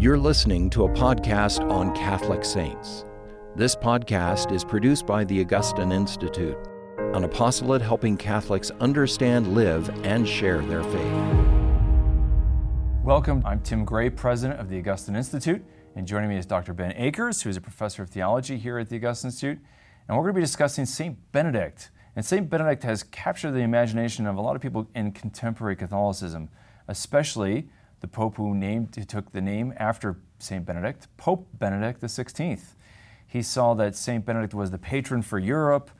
You're listening to a podcast on Catholic saints. This podcast is produced by the Augustine Institute, an apostolate helping Catholics understand, live, and share their faith. Welcome. I'm Tim Gray, president of the Augustine Institute, and joining me is Dr. Ben Akers, who is a professor of theology here at the Augustine Institute. And we're going to be discussing St. Benedict. And St. Benedict has captured the imagination of a lot of people in contemporary Catholicism, especially the Pope who named who took the name after St. Benedict, Pope Benedict XVI. He saw that St. Benedict was the patron for Europe,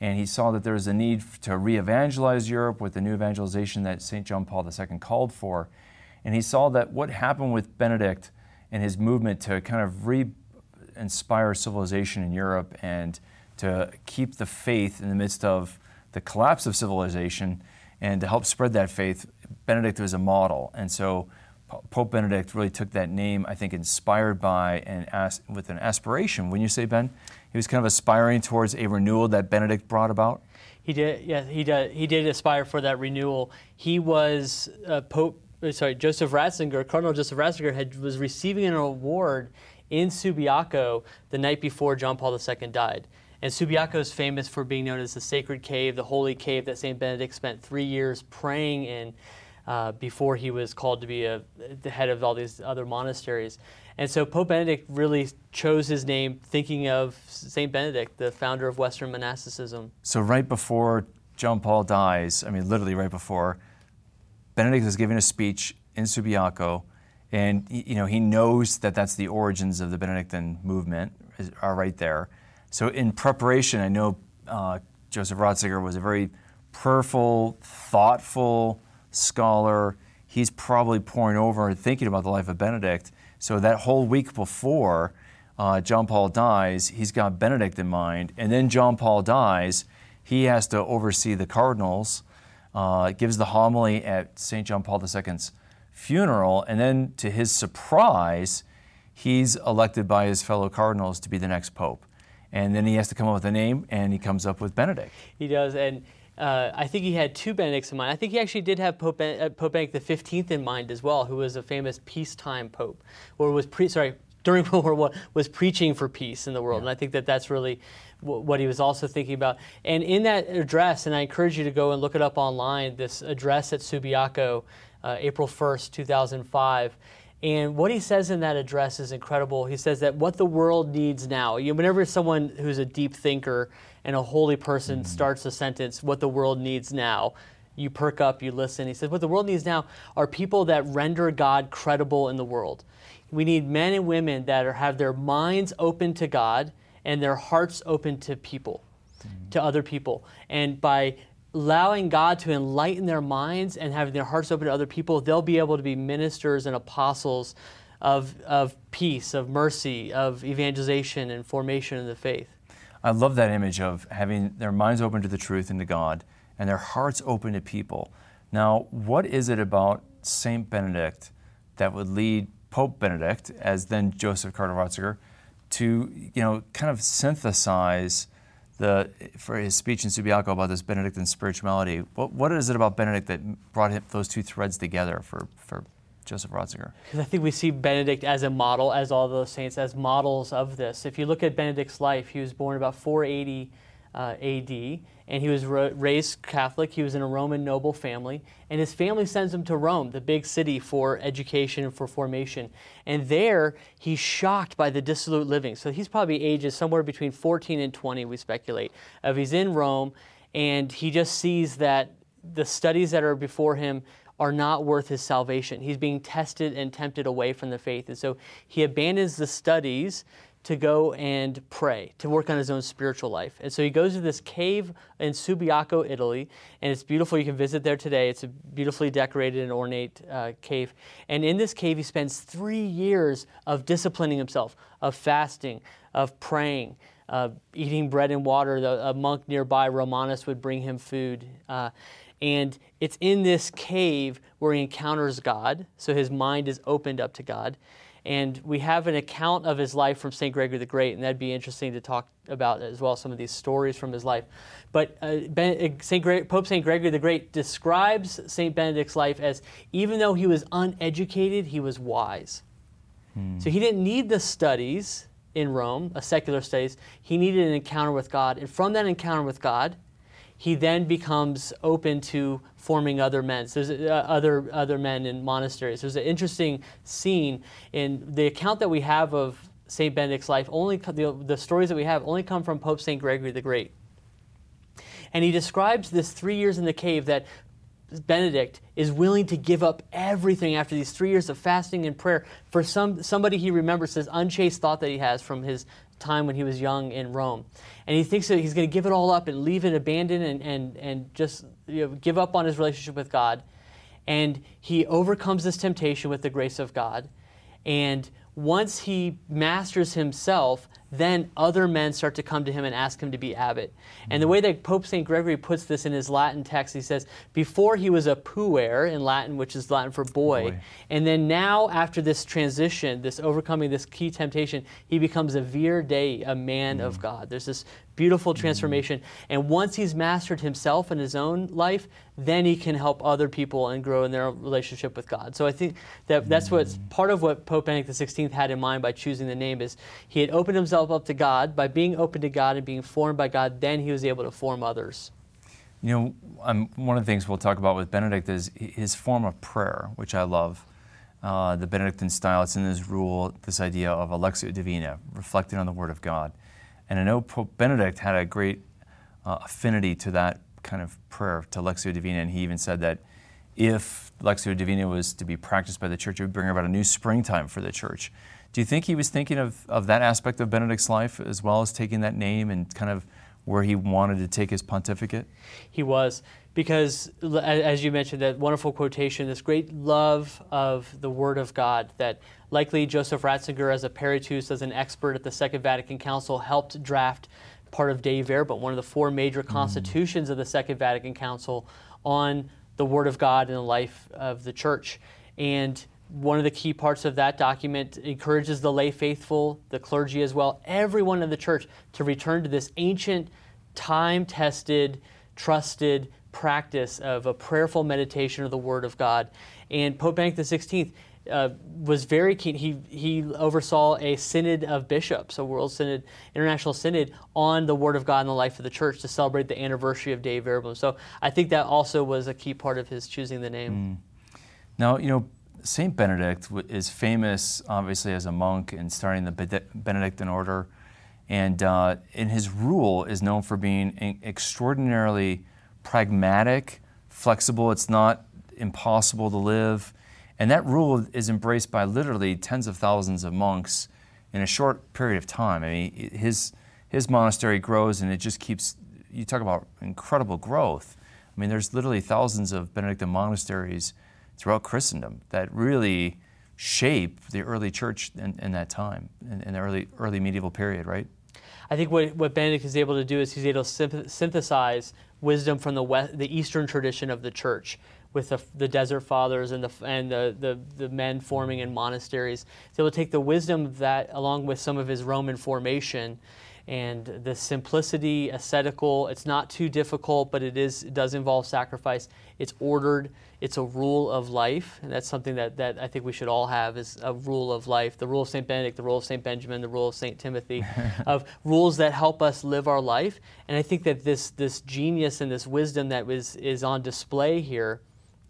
and he saw that there was a need to re evangelize Europe with the new evangelization that St. John Paul II called for. And he saw that what happened with Benedict and his movement to kind of re inspire civilization in Europe and to keep the faith in the midst of the collapse of civilization and to help spread that faith, Benedict was a model. And so Pope Benedict really took that name, I think, inspired by and as, with an aspiration. When you say Ben, he was kind of aspiring towards a renewal that Benedict brought about. He did, yeah, he did. He did aspire for that renewal. He was uh, Pope, uh, sorry, Joseph Ratzinger, Cardinal Joseph Ratzinger, had was receiving an award in Subiaco the night before John Paul II died. And Subiaco is famous for being known as the sacred cave, the holy cave that Saint Benedict spent three years praying in uh, before he was called to be a, the head of all these other monasteries. And so Pope Benedict really chose his name thinking of St. Benedict, the founder of Western monasticism. So, right before John Paul dies, I mean, literally right before, Benedict is giving a speech in Subiaco, and you know he knows that that's the origins of the Benedictine movement are right there. So, in preparation, I know uh, Joseph Ratzinger was a very prayerful, thoughtful, scholar. He's probably poring over and thinking about the life of Benedict. So that whole week before uh, John Paul dies, he's got Benedict in mind. And then John Paul dies, he has to oversee the cardinals, uh, gives the homily at St. John Paul II's funeral, and then to his surprise, he's elected by his fellow cardinals to be the next pope. And then he has to come up with a name, and he comes up with Benedict. He does, and uh, I think he had two Benedicts in mind. I think he actually did have Pope, ben- uh, Pope Benedict XV in mind as well, who was a famous peacetime pope, or was pre- sorry during World War I was preaching for peace in the world, yeah. and I think that that's really w- what he was also thinking about. And in that address, and I encourage you to go and look it up online, this address at Subiaco, uh, April first, two thousand five. And what he says in that address is incredible. He says that what the world needs now, you know, whenever someone who's a deep thinker and a holy person starts a sentence, what the world needs now, you perk up, you listen. He says, What the world needs now are people that render God credible in the world. We need men and women that are, have their minds open to God and their hearts open to people, mm-hmm. to other people. And by allowing God to enlighten their minds and having their hearts open to other people, they'll be able to be ministers and apostles of, of peace, of mercy, of evangelization and formation in the faith. I love that image of having their minds open to the truth and to God and their hearts open to people. Now, what is it about Saint Benedict that would lead Pope Benedict, as then Joseph Cardinal Ratzinger, to you know kind of synthesize the for his speech in Subiaco about this Benedictine spirituality? What, what is it about Benedict that brought him, those two threads together for, for Joseph Ratzinger? Because I think we see Benedict as a model, as all those saints, as models of this. If you look at Benedict's life, he was born about 480 uh, AD, and he was ra- raised Catholic. He was in a Roman noble family, and his family sends him to Rome, the big city for education and for formation. And there, he's shocked by the dissolute living. So he's probably ages somewhere between 14 and 20, we speculate. Of he's in Rome, and he just sees that the studies that are before him are not worth his salvation. He's being tested and tempted away from the faith. And so he abandons the studies to go and pray, to work on his own spiritual life. And so he goes to this cave in Subiaco, Italy, and it's beautiful. You can visit there today. It's a beautifully decorated and ornate uh, cave. And in this cave, he spends three years of disciplining himself, of fasting, of praying. Uh, eating bread and water. The, a monk nearby, Romanus, would bring him food. Uh, and it's in this cave where he encounters God, so his mind is opened up to God. And we have an account of his life from St. Gregory the Great, and that'd be interesting to talk about as well, some of these stories from his life. But uh, ben, Saint Gre- Pope St. Gregory the Great describes St. Benedict's life as even though he was uneducated, he was wise. So he didn't need the studies in Rome, a secular studies. He needed an encounter with God. And from that encounter with God, he then becomes open to forming other men. So there's uh, other other men in monasteries. There's an interesting scene in the account that we have of Saint Benedict's life. Only the, the stories that we have only come from Pope Saint Gregory the Great, and he describes this three years in the cave that Benedict is willing to give up everything after these three years of fasting and prayer for some somebody he remembers this unchaste thought that he has from his time when he was young in Rome. And he thinks that he's going to give it all up and leave it abandoned and, and, and just you know, give up on his relationship with God. And he overcomes this temptation with the grace of God. And once he masters himself, then other men start to come to him and ask him to be abbot. And the way that Pope St. Gregory puts this in his Latin text, he says, before he was a puer in Latin, which is Latin for boy, Boy. and then now after this transition, this overcoming this key temptation, he becomes a vir dei, a man of mm. God. There's this beautiful transformation. And once he's mastered himself in his own life, then he can help other people and grow in their relationship with God. So I think that that's what's part of what Pope Benedict XVI had in mind by choosing the name is he had opened himself up to God. By being open to God and being formed by God, then he was able to form others. You know, um, one of the things we'll talk about with Benedict is his form of prayer, which I love. Uh, the Benedictine style, it's in his rule, this idea of Lectio Divina, reflecting on the Word of God. And I know Pope Benedict had a great uh, affinity to that kind of prayer, to Lectio Divina, and he even said that if Lectio Divina was to be practiced by the church, it would bring about a new springtime for the church. Do you think he was thinking of, of that aspect of Benedict's life as well as taking that name and kind of where he wanted to take his pontificate? He was, because as you mentioned, that wonderful quotation, this great love of the Word of God that likely Joseph Ratzinger, as a peritus, as an expert at the Second Vatican Council, helped draft part of Dei Verbum, one of the four major mm. constitutions of the Second Vatican Council on the Word of God and the life of the Church. And one of the key parts of that document encourages the lay faithful, the clergy as well, everyone in the church to return to this ancient, time tested, trusted practice of a prayerful meditation of the Word of God. And Pope Benedict XVI uh, was very keen. He, he oversaw a synod of bishops, a world synod, international synod, on the Word of God and the life of the church to celebrate the anniversary of Dei Verbum. So I think that also was a key part of his choosing the name. Now, you know, Saint Benedict is famous, obviously, as a monk and starting the Benedictine order, and uh, and his rule is known for being extraordinarily pragmatic, flexible. It's not impossible to live, and that rule is embraced by literally tens of thousands of monks in a short period of time. I mean, his his monastery grows, and it just keeps. You talk about incredible growth. I mean, there's literally thousands of Benedictine monasteries throughout Christendom that really shape the early church in, in that time, in, in the early early medieval period, right? I think what, what Benedict is able to do is he's able to synthesize wisdom from the West, the Eastern tradition of the church with the, the desert fathers and, the, and the, the, the men forming in monasteries. Able to take the wisdom of that along with some of his Roman formation and the simplicity, ascetical. It's not too difficult, but it is it does involve sacrifice. It's ordered. It's a rule of life, and that's something that, that I think we should all have is a rule of life. The rule of Saint Benedict, the rule of Saint Benjamin, the rule of Saint Timothy, of rules that help us live our life. And I think that this this genius and this wisdom that was is on display here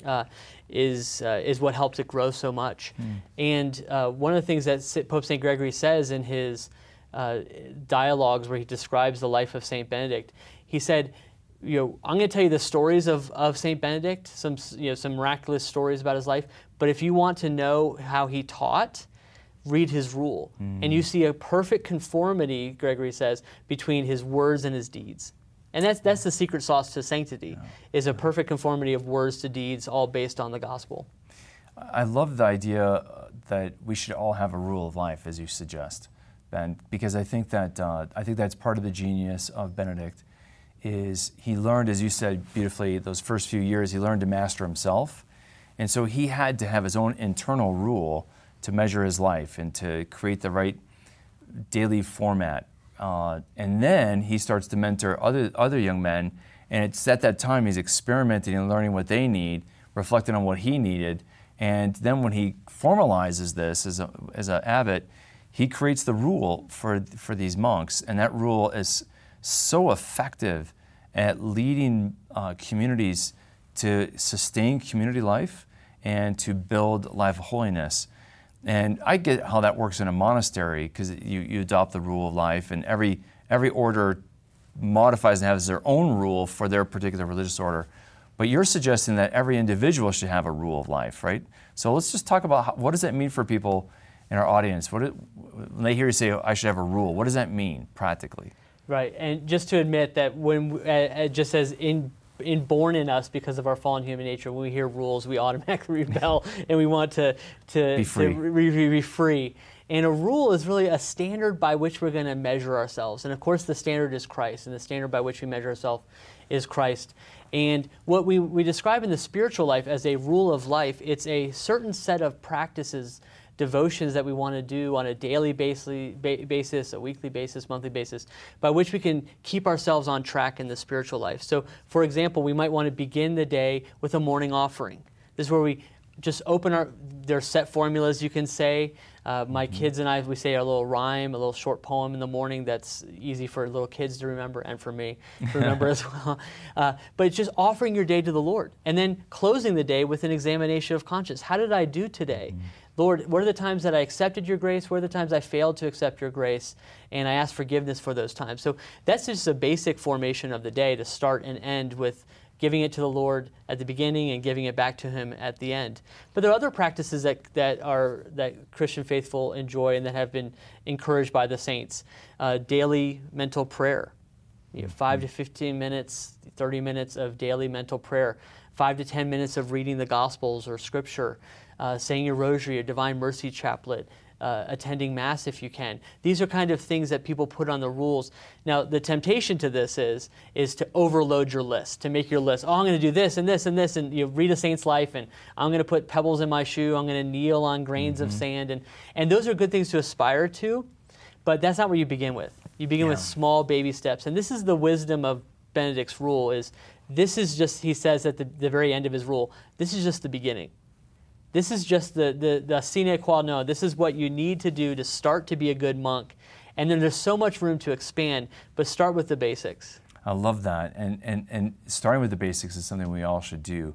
uh, is uh, is what helps it grow so much. And uh, one of the things that Pope Saint Gregory says in his uh, dialogues where he describes the life of Saint Benedict, he said, "You know, I'm going to tell you the stories of, of Saint Benedict, some you know some miraculous stories about his life. But if you want to know how he taught." Read his rule, and you see a perfect conformity, Gregory says, between his words and his deeds. And that's, that's the secret sauce to sanctity, is a perfect conformity of words to deeds, all based on the gospel. I love the idea that we should all have a rule of life, as you suggest, Ben, because I think that uh, I think that's part of the genius of Benedict. Is he learned, as you said beautifully, those first few years, he learned to master himself, and so he had to have his own internal rule to measure his life and to create the right daily format. Uh, and then he starts to mentor other, other young men. And it's at that time he's experimenting and learning what they need, reflecting on what he needed. And then when he formalizes this as, as an abbot, he creates the rule for, for these monks. And that rule is so effective at leading uh, communities to sustain community life and to build life of holiness. And I get how that works in a monastery because you, you adopt the rule of life, and every, every order modifies and has their own rule for their particular religious order. But you're suggesting that every individual should have a rule of life, right? So let's just talk about how, what does that mean for people in our audience? What when they hear you say, I should have a rule, what does that mean practically? Right, and just to admit that when, uh, just as in inborn in us because of our fallen human nature. When we hear rules, we automatically rebel and we want to to be free. To re- re- be free. And a rule is really a standard by which we're going to measure ourselves. And of course, the standard is Christ, and the standard by which we measure ourselves is Christ. And what we, we describe in the spiritual life as a rule of life, it's a certain set of practices devotions that we want to do on a daily basis, a weekly basis, monthly basis, by which we can keep ourselves on track in the spiritual life. So, for example, we might want to begin the day with a morning offering. This is where we just open our, there are set formulas you can say. Uh, my mm-hmm. kids and I, we say a little rhyme, a little short poem in the morning that's easy for little kids to remember and for me to remember as well. Uh, but it's just offering your day to the Lord and then closing the day with an examination of conscience. How did I do today? Mm-hmm. Lord, what are the times that I accepted your grace? What are the times I failed to accept your grace? And I ask forgiveness for those times. So that's just a basic formation of the day to start and end with giving it to the Lord at the beginning and giving it back to Him at the end. But there are other practices that, that are that Christian faithful enjoy and that have been encouraged by the saints. Uh, daily mental prayer, you know, five to fifteen minutes, thirty minutes of daily mental prayer, five to ten minutes of reading the Gospels or Scripture uh, saying your rosary, a divine mercy chaplet, uh, attending Mass if you can. These are kind of things that people put on the rules. Now, the temptation to this is is to overload your list, to make your list. Oh, I'm going to do this and this and this, and you read a saint's life, and I'm going to put pebbles in my shoe. I'm going to kneel on grains mm-hmm. of sand, and and those are good things to aspire to, but that's not where you begin with. You begin yeah. with small baby steps, and this is the wisdom of Benedict's rule. Is this is just he says at the, the very end of his rule. This is just the beginning. This is just the, the, the sine qua non. This is what you need to do to start to be a good monk. And then there's so much room to expand, but start with the basics. I love that. And, and, and starting with the basics is something we all should do.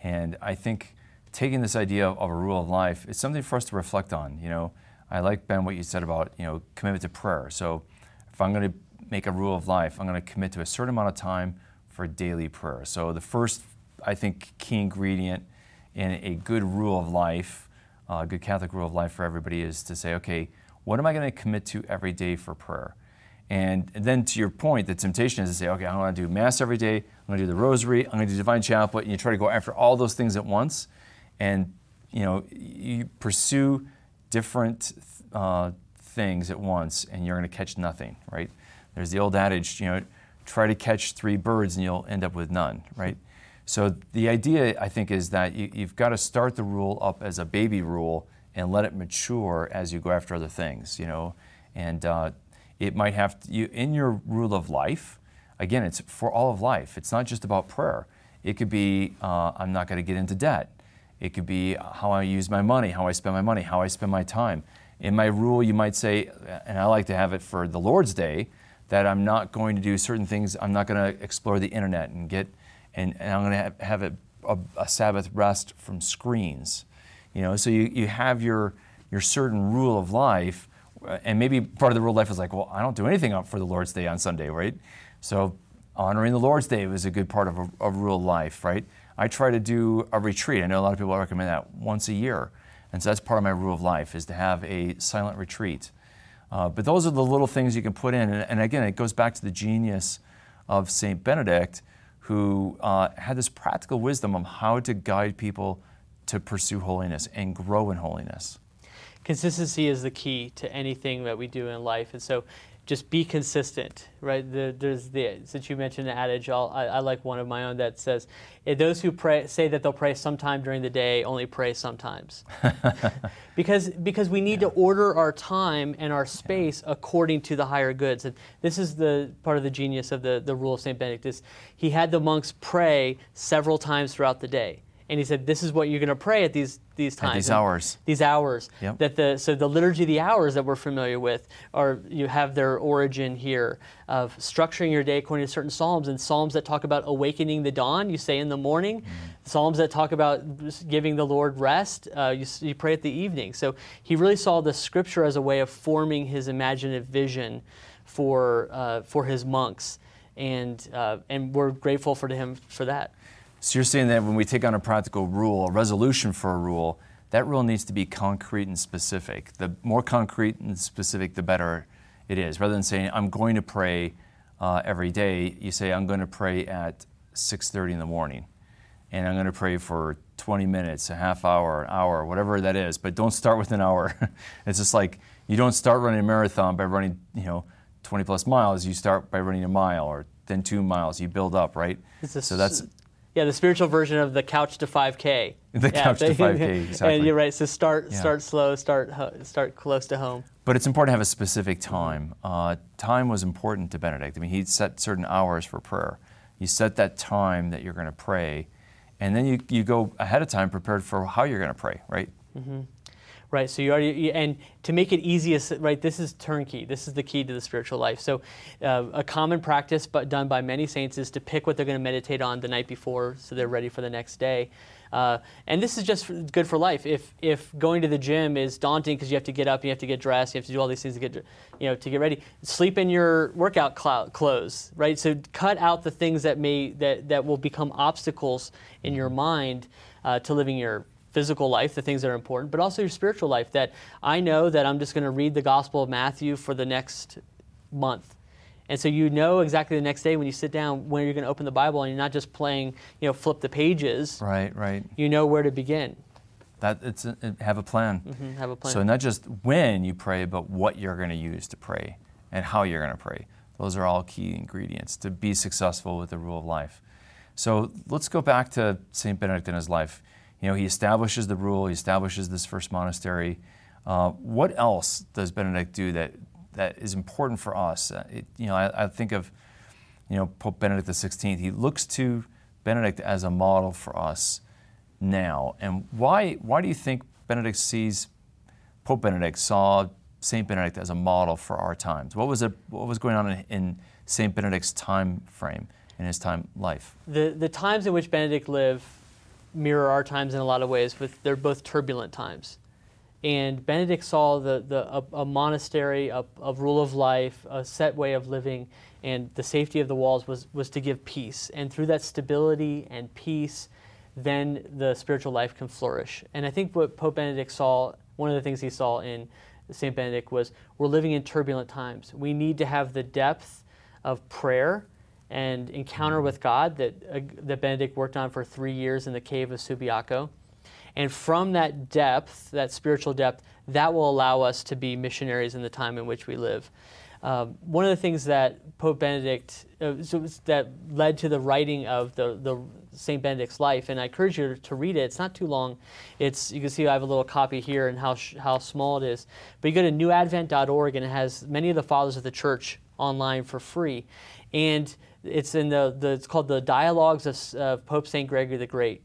And I think taking this idea of, a rule of life, it's something for us to reflect on. You know, I like, Ben, what you said about, you know, commitment to prayer. So if I'm going to make a rule of life, I'm going to commit to a certain amount of time for daily prayer. So the first, I think, key ingredient and a good rule of life, uh, a good Catholic rule of life for everybody is to say, okay, what am I going to commit to every day for prayer? And then to your point, the temptation is to say, okay, I'm going to do Mass every day, I'm going to do the Rosary, I'm going to do Divine Chaplet, and you try to go after all those things at once. And, you know, you pursue different uh, things at once, and you're going to catch nothing, right? There's the old adage, you know, try to catch three birds and you'll end up with none, right? So the idea, I think, is that you, have got to start the rule up as a baby rule and let it mature as you go after other things, you know. And uh, it might have to, you, in your rule of life. Again, it's for all of life. It's not just about prayer. It could be uh, I'm not going to get into debt. It could be how I use my money, how I spend my money, how I spend my time. In my rule, you might say, and I like to have it for the Lord's Day, that I'm not going to do certain things. I'm not going to explore the internet and get and, and I'm going to have, have a, a, a, Sabbath rest from screens. You know, so you, you have your, your certain rule of life, uh, and maybe part of the rule of life is like, well, I don't do anything for the Lord's Day on Sunday, right? So honoring the Lord's Day was a good part of a, a rule of life, right? I try to do a retreat. I know a lot of people recommend that once a year. And so that's part of my rule of life is to have a silent retreat. Uh, but those are the little things you can put in. And, and, again, it goes back to the genius of St. Benedict who uh, had this practical wisdom of how to guide people to pursue holiness and grow in holiness. Consistency is the key to anything that we do in life. And so just be consistent, right? The, there's the, since you mentioned the adage, I, I like one of my own that says, eh, those who pray, say that they'll pray sometime during the day only pray sometimes. because, because we need yeah. to order our time and our space yeah. according to the higher goods. And this is the part of the genius of the, the rule of St. Benedict is he had the monks pray several times throughout the day and he said, "This is what you're going to pray at these these times, At these hours. These hours. Yep. That the so the liturgy of the hours that we're familiar with, are you have their origin here of structuring your day according to certain psalms and psalms that talk about awakening the dawn. You say in the morning, Mm-hmm. psalms that talk about giving the Lord rest. Uh, you, you pray at the evening. So he really saw the scripture as a way of forming his imaginative vision for uh, for his monks, and uh, and we're grateful for him for that. So you're saying that when we take on a practical rule, a resolution for a rule, that rule needs to be concrete and specific. The more concrete and specific, the better it is. Rather than saying I'm going to pray uh, every day, you say I'm going to pray at 6:30 in the morning, and I'm going to pray for 20 minutes, a half hour, an hour, whatever that is. But don't start with an hour. it's just like you don't start running a marathon by running, you know, 20 plus miles. You start by running a mile or then two miles. You build up, right? So that's yeah, the spiritual version of the couch to 5K. The Yeah, couch to 5K, exactly. And you're right. So start Yeah. start slow, start start close to home. But it's important to have a specific time. Uh, time was important to Benedict. I mean, he set certain hours for prayer. You set that time that you're going to pray, and then you, you go ahead of time prepared for how you're going to pray, right? Right. So you already and to make it easiest, right? This is turnkey. This is the key to the spiritual life. So uh, a common practice, but done by many saints, is to pick what they're going to meditate on the night before, so they're ready for the next day. Uh, and this is just good for life. If if going to the gym is daunting because you have to get up, you have to get dressed, you have to do all these things to get you know to get ready. Sleep in your workout clou- clothes, right? So cut out the things that may that that will become obstacles in your mind uh, to living your physical life, the things that are important, but also your spiritual life. That I know that I'm just going to read the Gospel of Matthew for the next month. And so you know exactly the next day when you sit down when you're going to open the Bible and you're not just playing, you know, flip the pages. Right, right. You know where to begin. That it's a, have a plan. Mhm, have a plan. So not just when you pray, but what you're going to use to pray and how you're going to pray. Those are all key ingredients to be successful with the rule of life. So let's go back to Saint Benedict in his life. You know, he establishes the rule. He establishes this first monastery. Uh, what else does Benedict do that that is important for us? Uh, it, you know, I, I think of you know Pope Benedict XVI. He looks to Benedict as a model for us now. And why why do you think Benedict sees Pope Benedict saw Saint Benedict as a model for our times? What was it, what was going on in, in Saint Benedict's time frame in his time life? the the times in which Benedict lived mirror our times in a lot of ways. With they're both turbulent times, and Benedict saw the the a, a monastery, a, a rule of life, a set way of living, and the safety of the walls was was to give peace. And through that stability and peace, then the spiritual life can flourish. And I think what Pope Benedict saw, one of the things he saw in Saint Benedict was we're living in turbulent times. We need to have the depth of prayer and encounter with God that, uh, that Benedict worked on for three years in the cave of Subiaco. And from that depth, that spiritual depth, that will allow us to be missionaries in the time in which we live. Um, one of the things that Pope Benedict, uh, so that led to the writing of the, the Saint Benedict's life, and I encourage you to read it. It's not too long. It's you can see I have a little copy here and how sh- how small it is. But you go to newadvent.org and it has many of the fathers of the church online for free, and it's in the, the it's called the Dialogues of of Pope Saint Gregory the Great.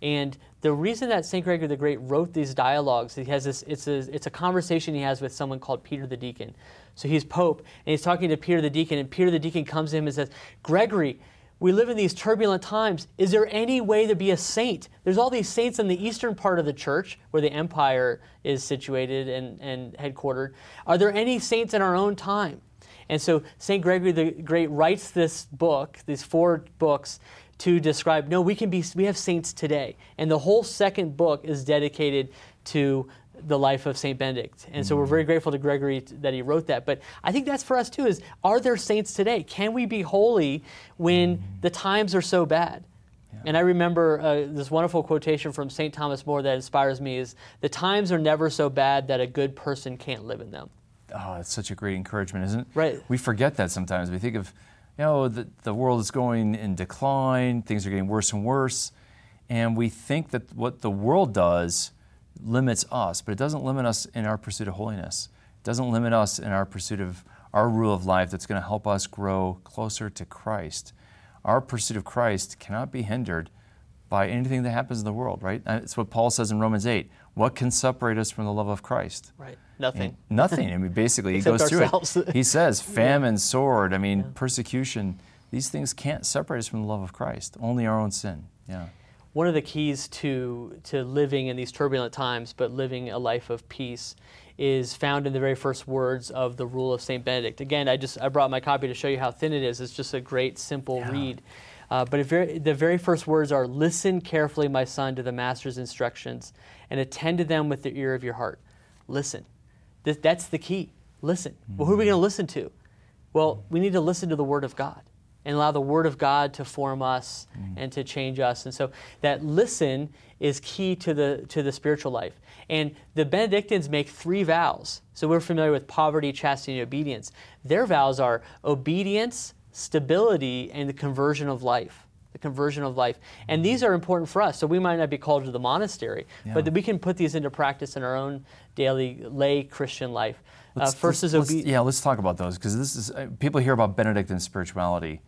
And the reason that St. Gregory the Great wrote these dialogues, he has this, it's a, it's a conversation he has with someone called Peter the Deacon. So he's Pope, and he's talking to Peter the Deacon, and Peter the Deacon comes to him and says, Gregory, we live in these turbulent times. Is there any way to be a saint? There's all these saints in the eastern part of the church where the empire is situated and, and headquartered. Are there any saints in our own time? And so St. Gregory the Great writes this book, these four books, to describe no, we can be we have saints today. And the whole second book is dedicated to the life of St. Benedict. And so we're very grateful to Gregory t- that he wrote that. But I think that's for us too is are there saints today? Can we be holy when the times are so bad? And I remember uh, this wonderful quotation from St. Thomas More that inspires me is the times are never so bad that a good person can't live in them. Oh, it's such a great encouragement, isn't it? Right. We forget that sometimes. We think of, you know, the, the world is going in decline, things are getting worse and worse, and we think that what the world does limits us, but it doesn't limit us in our pursuit of holiness. It doesn't limit us in our pursuit of our rule of life that's going to help us grow closer to Christ. Our pursuit of Christ cannot be hindered by anything that happens in the world, right? That's what Paul says in Romans 8. What can separate us from the love of Christ? Right. Nothing. Nothing. I mean, basically, he goes through it. He says, famine, sword, I mean, persecution, these things can't separate us from the love of Christ, only our own sin. Yeah. One of the keys to, to living in these turbulent times, but living a life of peace, is found in the very first words of the Rule of Saint Benedict. Again, I just I brought my copy to show you how thin it is. It's just a great, simple read. Uh, but very, the very first words are Listen carefully, my son, to the Master's instructions, and attend to them with the ear of your heart. Listen. Th- that's the key. Listen. Well, who are we going to listen to? Well, we need to listen to the Word of God and allow the Word of God to form us mm. and to change us. And so that listen is key to the, to the spiritual life. And the Benedictines make three vows. So we're familiar with poverty, chastity, and obedience. Their vows are obedience, stability, and the conversion of life. The conversion of life. And these are important for us. So we might not be called to the monastery, but that we can put these into practice in our own daily lay Christian life. Uh, Let's- first let's- is let's-. Yeah, let's talk about those because this is uh, people hear about Benedictine spirituality,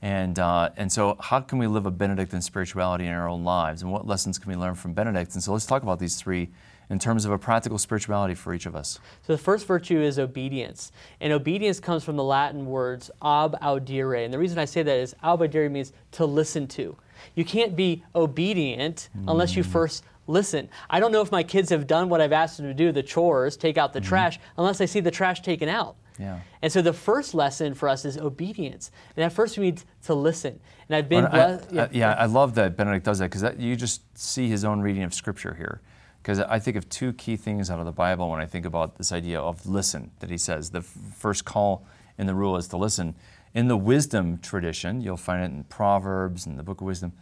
and uh, and so how can we live a Benedictine spirituality in our own lives, and what lessons can we learn from Benedict? And so let's talk about these three in terms of a practical spirituality for each of us. So the first virtue is obedience. And obedience comes from the Latin words ab audire. And the reason I say that is ab audire means to listen to. You can't be obedient unless you mm. first listen. I don't know if my kids have done what I've asked them to do, the chores, take out the mm-hmm. trash, unless I see the trash taken out. Yeah. And so the first lesson for us is obedience. And at first we need to listen. And I've been Well, I- blessed. I- yeah, I love that Benedict does that because you just see his own reading of Scripture here. Because I think of two key things out of the Bible when I think about this idea of listen that he says. The first call in the rule is to listen. In the wisdom tradition, you'll find it in Proverbs and the Book of Wisdom,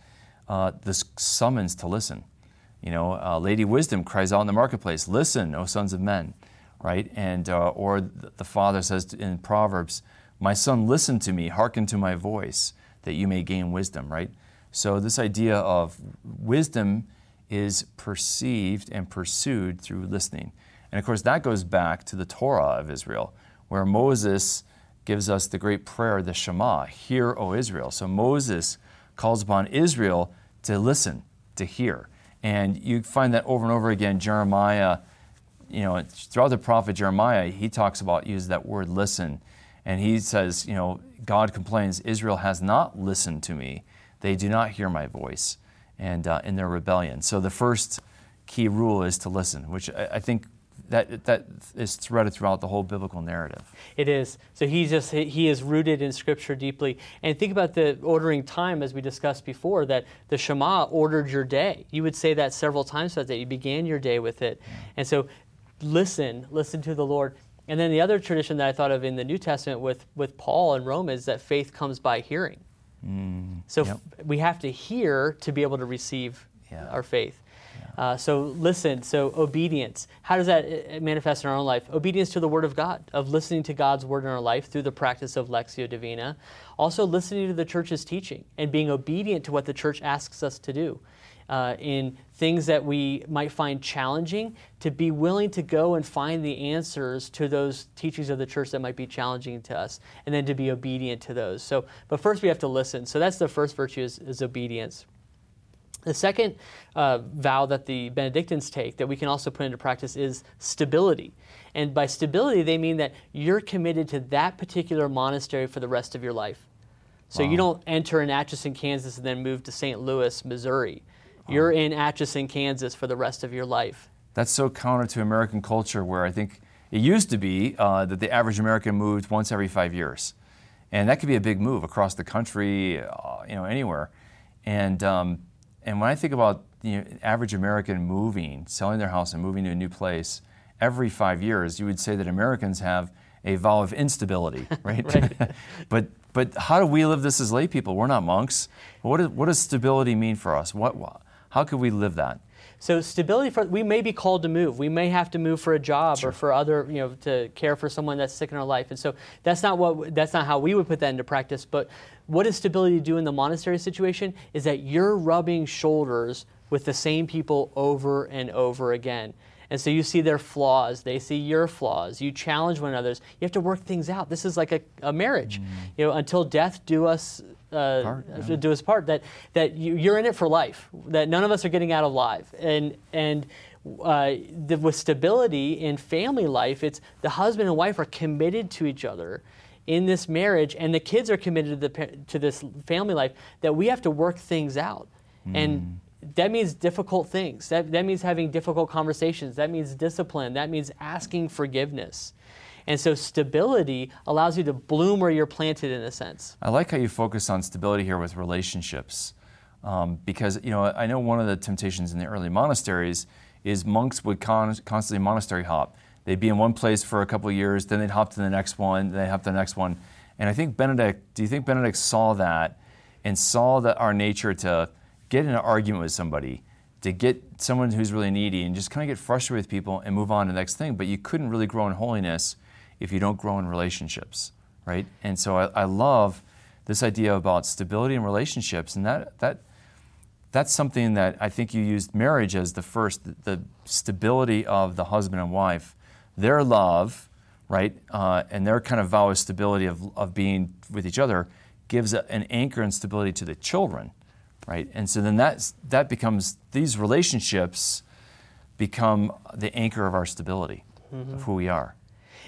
uh, this summons to listen. You know, uh, Lady Wisdom cries out in the marketplace, "Listen, O sons of men!" Right? And uh, or the father says in Proverbs, "My son, listen to me, hearken to my voice, that you may gain wisdom." Right? So this idea of wisdom is perceived and pursued through listening, and of course that goes back to the Torah of Israel, where Moses gives us the great prayer, the Shema, "Hear, O Israel." So Moses calls upon Israel to listen, to hear. And you find that over and over again, Jeremiah, you know, throughout the prophet Jeremiah, he talks about, uses that word listen. And he says, you know, God complains, Israel has not listened to me. They do not hear my voice and uh, in their rebellion. So the first key rule is to listen, which I, I think that, that is threaded throughout the whole biblical narrative. It is. So he's just he is rooted in Scripture deeply. And think about the ordering time, as we discussed before, that the Shema ordered your day. You would say that several times that. You began your day with it, and so listen, listen to the Lord. And then the other tradition that I thought of in the New Testament with with Paul in Rome is that faith comes by hearing. So yep. f- we have to hear to be able to receive Yeah. our faith. Uh, so listen, so obedience. How does that uh, manifest in our own life? Obedience to the Word of God, of listening to God's Word in our life through the practice of Lectio Divina. Also listening to the church's teaching and being obedient to what the church asks us to do. Uh, in things that we might find challenging, to be willing to go and find the answers to those teachings of the church that might be challenging to us, and then to be obedient to those. So, but first we have to listen. So that's the first virtue is, is obedience. The second uh, vow that the Benedictines take that we can also put into practice is stability. And by stability, they mean that you're committed to that particular monastery for the rest of your life. So you don't enter in Atchison, Kansas, and then move to St. Louis, Missouri. You're in Atchison, Kansas for the rest of your life. That's so counter to American culture, where I think it used to be uh, that the average American moved once every five years, and that could be a big move across the country, uh, you know, anywhere. And um, and when I think about the average American moving, selling their house and moving to a new place every five years, you would say that Americans have a vow of instability, right? but but how do we live this as lay people? We're not monks. What, is, what does stability mean for us? What, what how could we live that? So stability for we may be called to move. We may have to move for a job or for other, you know, to care for someone that's sick in our life. And so that's not what that's not how we would put that into practice. But what does stability do in the monastery situation is that you're rubbing shoulders with the same people over and over again. And so you see their flaws, they see your flaws. You challenge one another. You have to work things out. This is like a, a marriage. Mm. You know, until death do us uh, Part, yeah. do his part. That that you, you're in it for life. That none of us are getting out alive. And and uh, the, with stability in family life, it's the husband and wife are committed to each other in this marriage, and the kids are committed to the to this family life. That we have to work things out, and that means difficult things. That, that means having difficult conversations. That means discipline. That means asking forgiveness. And so stability allows you to bloom where you're planted in a sense. I like how you focus on stability here with relationships, um, because you know I know one of the temptations in the early monasteries is monks would con- constantly monastery hop. They'd be in one place for a couple of years, then they'd hop to the next one, then they'd hop to the next one. And I think Benedict, do you think Benedict saw that and saw that our nature to get in an argument with somebody, to get someone who's really needy and just kind of get frustrated with people and move on to the next thing, but you couldn't really grow in holiness if you don't grow in relationships, right? And so I, I love this idea about stability in relationships, and that that that's something that I think you used marriage as the first, the, the stability of the husband and wife, their love, right, uh, and their kind of vow of stability of, of being with each other gives a, an anchor and stability to the children, right? And so then that's, that becomes, these relationships become the anchor of our stability, of who we are.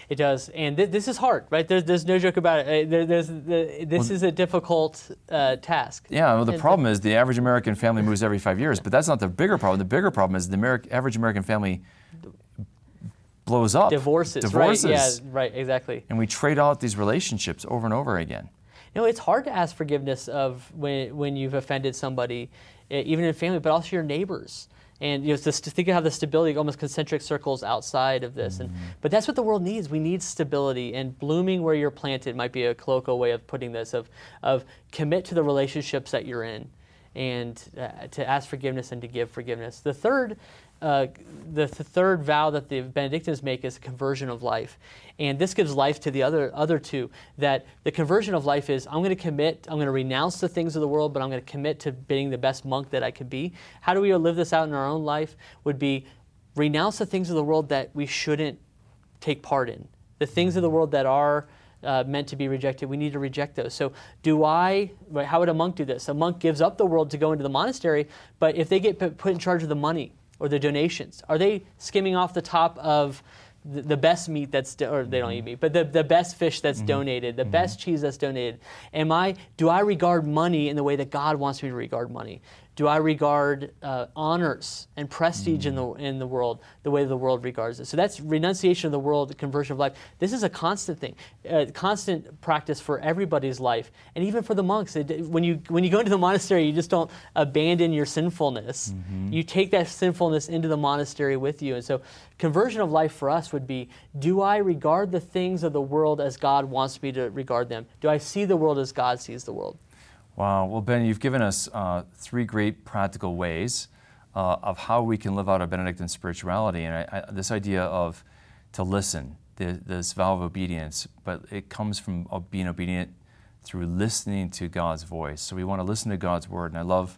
It does, and th- this is hard, right? There's, there's no joke about it. Uh, There, there's, the, this is a difficult uh, task. Yeah, well, the And- problem is the average American family moves every five years, but that's not the bigger problem. The bigger problem is the Ameri- average American family blows up. Divorces, Divorces. right? Yeah, right, exactly. And we trade out these relationships over and over again. You know, it's hard to ask forgiveness of when, when you've offended somebody, even in family, but also your neighbors. And you know, just to think of how the stability, almost concentric circles outside of this. And but that's what the world needs. We need stability, and blooming where you're planted might be a colloquial way of putting this. Of of commit to the relationships that you're in, and uh, to ask forgiveness and to give forgiveness. The third. Uh, the, third vow that the Benedictines make is conversion of life, and this gives life to the other other two. That the conversion of life is I'm going to commit, I'm going to renounce the things of the world, but I'm going to commit to being the best monk that I could be. How do we live this out in our own life? Would be renounce the things of the world that we shouldn't take part in. The things of the world that are uh, meant to be rejected, we need to reject those. So, do I, how would a monk do this? A monk gives up the world to go into the monastery, but if they get put in charge of the money or the donations, are they skimming off the top of the, the best meat that's, do- or they don't eat mm-hmm. meat, but the, the best fish that's mm-hmm. donated, the mm-hmm. best cheese that's donated? Am I, do I regard money in the way that God wants me to regard money? Do I regard uh, honors and prestige in the in the world the way the world regards it? So that's renunciation of the world, conversion of life. This is a constant thing, uh, constant practice for everybody's life, and even for the monks. It, when you when you go into the monastery, you just don't abandon your sinfulness. You take that sinfulness into the monastery with you, and so conversion of life for us would be: Do I regard the things of the world as God wants me to regard them? Do I see the world as God sees the world? Wow. Well, Ben, you've given us uh, three great practical ways uh, of how we can live out a Benedictine spirituality. And I, I, this idea of to listen, the, this vow of obedience, but it comes from uh, being obedient through listening to God's voice. So we want to listen to God's word. And I love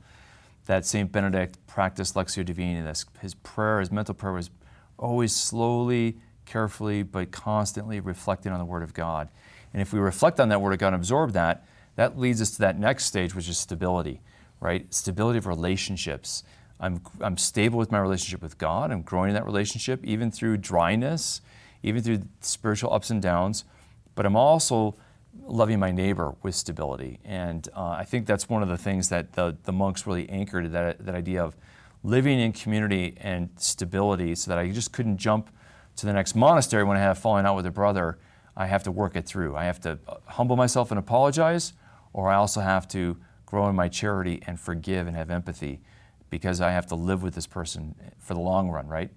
that St. Benedict practiced Lectio Divina. This, his prayer, his mental prayer was always slowly, carefully, but constantly reflecting on the Word of God. And if we reflect on that Word of God and absorb that, that leads us to that next stage, which is stability, right? Stability of relationships. I'm, I'm stable with my relationship with God. I'm growing in that relationship, even through dryness, even through spiritual ups and downs. But I'm also loving my neighbor with stability. And uh, I think that's one of the things that the, the monks really anchored that, that idea of living in community and stability so that I just couldn't jump to the next monastery when I have fallen out with a brother. I have to work it through. I have to uh, humble myself and apologize, or I also have to grow in my charity and forgive and have empathy because I have to live with this person for the long run, right?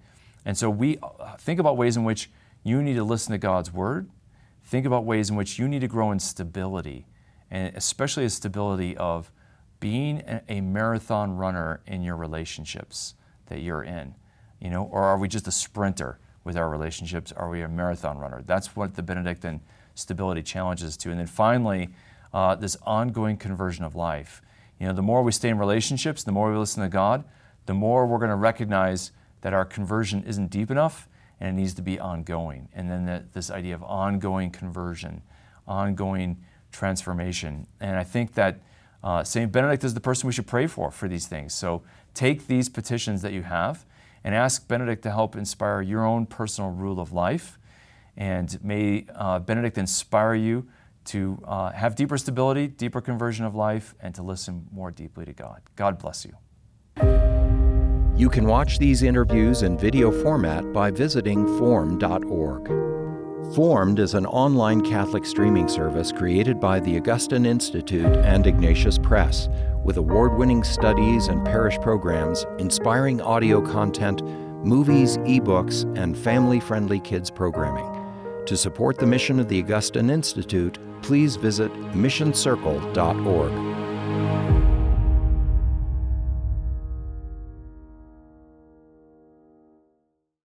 And so we uh, think about ways in which you need to listen to God's word. Think about ways in which you need to grow in stability, and especially a stability of being a- a marathon runner in your relationships that you're in. You know, or are we just a sprinter with our relationships? Are we a marathon runner? That's what the Benedictine stability challenges to. And then finally, uh, this ongoing conversion of life. You know, the more we stay in relationships, the more we listen to God, the more we're going to recognize that our conversion isn't deep enough and it needs to be ongoing. And then the, this idea of ongoing conversion, ongoing transformation. And I think that Uh, St. Benedict is the person we should pray for for these things. So take these petitions that you have and ask Benedict to help inspire your own personal rule of life. And may uh, Benedict inspire you to uh, have deeper stability, deeper conversion of life, and to listen more deeply to God. God bless you. You can watch these interviews in video format by visiting formed.org. Formed is an online Catholic streaming service created by the Augustine Institute and Ignatius Press, with award winning studies and parish programs, inspiring audio content, movies, ebooks, and family friendly kids programming. To support the mission of the Augustine Institute, please visit missioncircle.org.